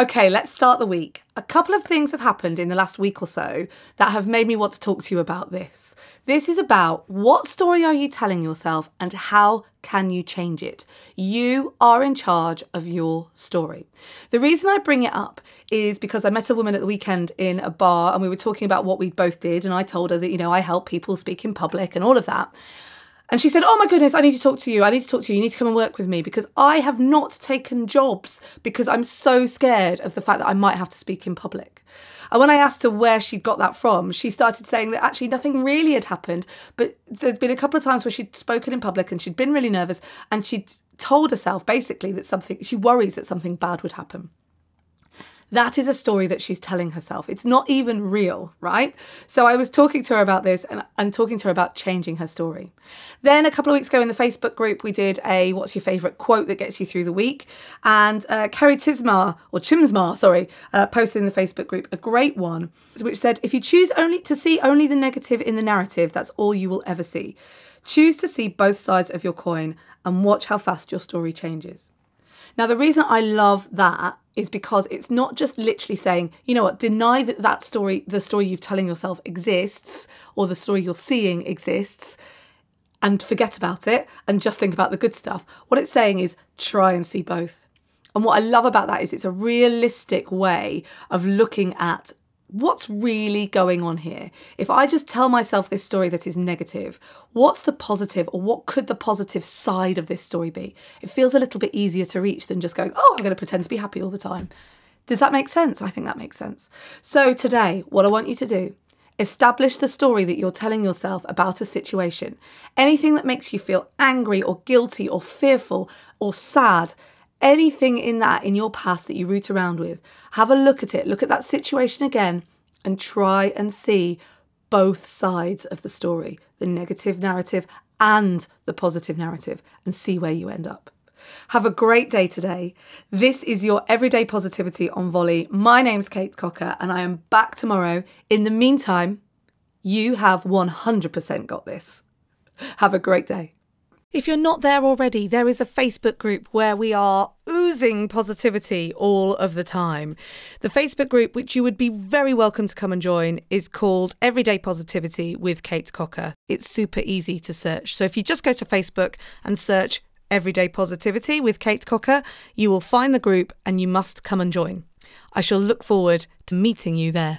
Okay, let's start the week. A couple of things have happened in the last week or so that have made me want to talk to you about this. This is about what story are you telling yourself and how can you change it? You are in charge of your story. The reason I bring it up is because I met a woman at the weekend in a bar and we were talking about what we both did and I told her that, you know, I help people speak in public and all of that. And she said, Oh my goodness, I need to talk to you. I need to talk to you. You need to come and work with me because I have not taken jobs because I'm so scared of the fact that I might have to speak in public. And when I asked her where she got that from, she started saying that actually nothing really had happened, but there'd been a couple of times where she'd spoken in public and she'd been really nervous and she'd told herself basically that something, she worries that something bad would happen. That is a story that she's telling herself. It's not even real, right? So I was talking to her about this and, and talking to her about changing her story. Then a couple of weeks ago in the Facebook group, we did a what's your favourite quote that gets you through the week? And uh, Kerry Chismar, or Chimsmar, sorry, uh, posted in the Facebook group a great one, which said, if you choose only to see only the negative in the narrative, that's all you will ever see. Choose to see both sides of your coin and watch how fast your story changes. Now, the reason I love that is because it's not just literally saying, you know what, deny that that story, the story you're telling yourself exists or the story you're seeing exists and forget about it and just think about the good stuff. What it's saying is try and see both. And what I love about that is it's a realistic way of looking at what's really going on here? If I just tell myself this story that is negative, what's the positive or what could the positive side of this story be? It feels a little bit easier to reach than just going, oh, I'm going to pretend to be happy all the time. Does that make sense? I think that makes sense. So today, what I want you to do Establish the story that you're telling yourself about a situation. Anything that makes you feel angry or guilty or fearful or sad, anything in that in your past that you root around with, have a look at it, look at that situation again, and try and see both sides of the story the negative narrative and the positive narrative and see where you end up. Have a great day today. This is your everyday positivity on volley. My name's Kate Cocker and I am back tomorrow. In the meantime, you have 100% got this. Have a great day. If you're not there already, there is a Facebook group where we are oozing positivity all of the time. The Facebook group, which you would be very welcome to come and join, is called Everyday Positivity with Kate Cocker. It's super easy to search. So if you just go to Facebook and search Everyday Positivity with Kate Cocker, you will find the group and you must come and join. I shall look forward to meeting you there.